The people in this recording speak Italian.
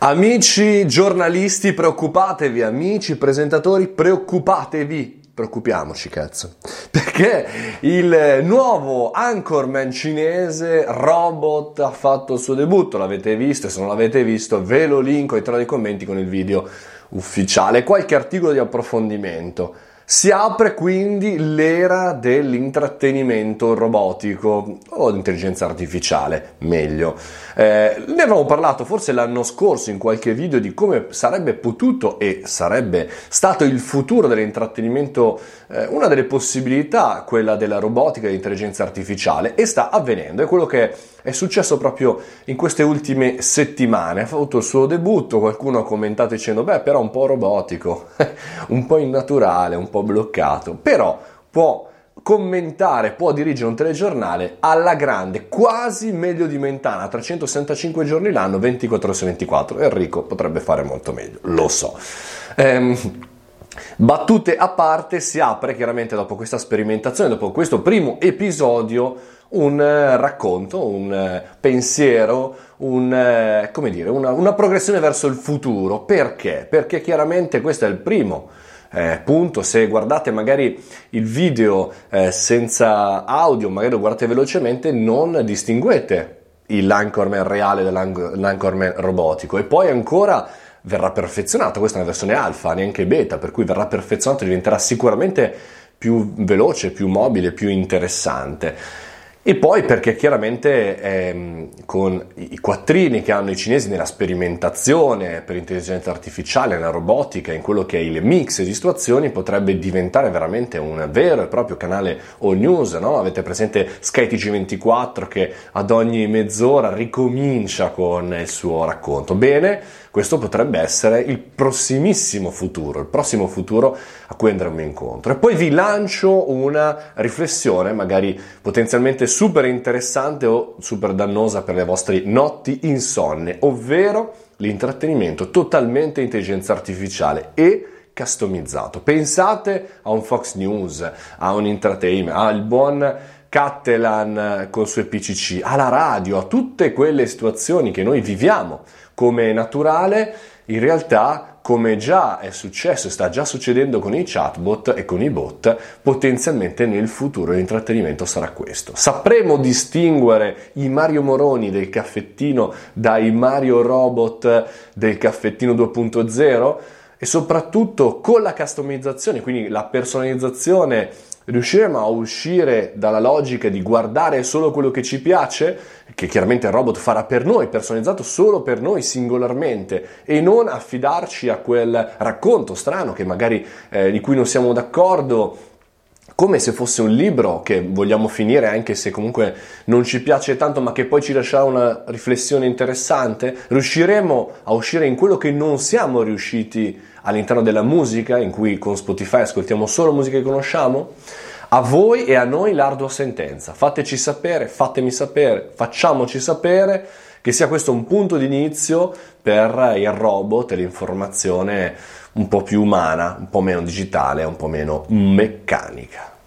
Amici giornalisti, preoccupatevi, amici presentatori, preoccupatevi. Preoccupiamoci, cazzo. Perché il nuovo anchorman cinese Robot ha fatto il suo debutto, l'avete visto e se non l'avete visto ve lo linko ai nei commenti con il video ufficiale, qualche articolo di approfondimento. Si apre quindi l'era dell'intrattenimento robotico o l'intelligenza artificiale, meglio. Eh, ne avevamo parlato forse l'anno scorso in qualche video di come sarebbe potuto e sarebbe stato il futuro dell'intrattenimento, eh, una delle possibilità, quella della robotica e dell'intelligenza artificiale, e sta avvenendo. È quello che è successo proprio in queste ultime settimane. Ha avuto il suo debutto, qualcuno ha commentato dicendo, beh, però un po' robotico, un po' innaturale, un po' po' bloccato, però può commentare, può dirigere un telegiornale alla grande, quasi meglio di Mentana, 365 giorni l'anno, 24 ore su 24. Enrico potrebbe fare molto meglio, lo so. Ehm, battute a parte, si apre chiaramente dopo questa sperimentazione, dopo questo primo episodio, un eh, racconto, un eh, pensiero, un, eh, dire, una, una progressione verso il futuro. Perché? Perché chiaramente questo è il primo eh, punto, se guardate magari il video eh, senza audio, magari lo guardate velocemente, non distinguete l'anchorman reale dall'anchorman robotico. E poi ancora verrà perfezionato, questa è una versione alfa, neanche beta, per cui verrà perfezionato e diventerà sicuramente più veloce, più mobile, più interessante. E poi perché chiaramente ehm, con i quattrini che hanno i cinesi nella sperimentazione per l'intelligenza artificiale, nella robotica, in quello che è il mix di situazioni, potrebbe diventare veramente un vero e proprio canale all news, no? Avete presente skytg 24 che ad ogni mezz'ora ricomincia con il suo racconto. Bene, questo potrebbe essere il prossimissimo futuro, il prossimo futuro a cui andremo incontro. E poi vi lancio una riflessione, magari potenzialmente super interessante o super dannosa per le vostre notti insonne, ovvero l'intrattenimento totalmente intelligenza artificiale e customizzato. Pensate a un Fox News, a un entertainment, al buon Cattelan con suoi PCC, alla radio, a tutte quelle situazioni che noi viviamo come naturale, in realtà come già è successo e sta già succedendo con i chatbot e con i bot, potenzialmente nel futuro l'intrattenimento sarà questo. Sapremo distinguere i Mario Moroni del caffettino dai Mario Robot del caffettino 2.0 e soprattutto con la customizzazione, quindi la personalizzazione riusciremo a uscire dalla logica di guardare solo quello che ci piace, che chiaramente il robot farà per noi, personalizzato solo per noi singolarmente, e non affidarci a quel racconto strano che magari eh, di cui non siamo d'accordo come se fosse un libro che vogliamo finire anche se comunque non ci piace tanto ma che poi ci lascerà una riflessione interessante, riusciremo a uscire in quello che non siamo riusciti all'interno della musica, in cui con Spotify ascoltiamo solo musica che conosciamo? A voi e a noi l'ardua sentenza. Fateci sapere, fatemi sapere, facciamoci sapere che sia questo un punto di inizio per il robot e l'informazione un po' più umana, un po' meno digitale, un po' meno meccanica.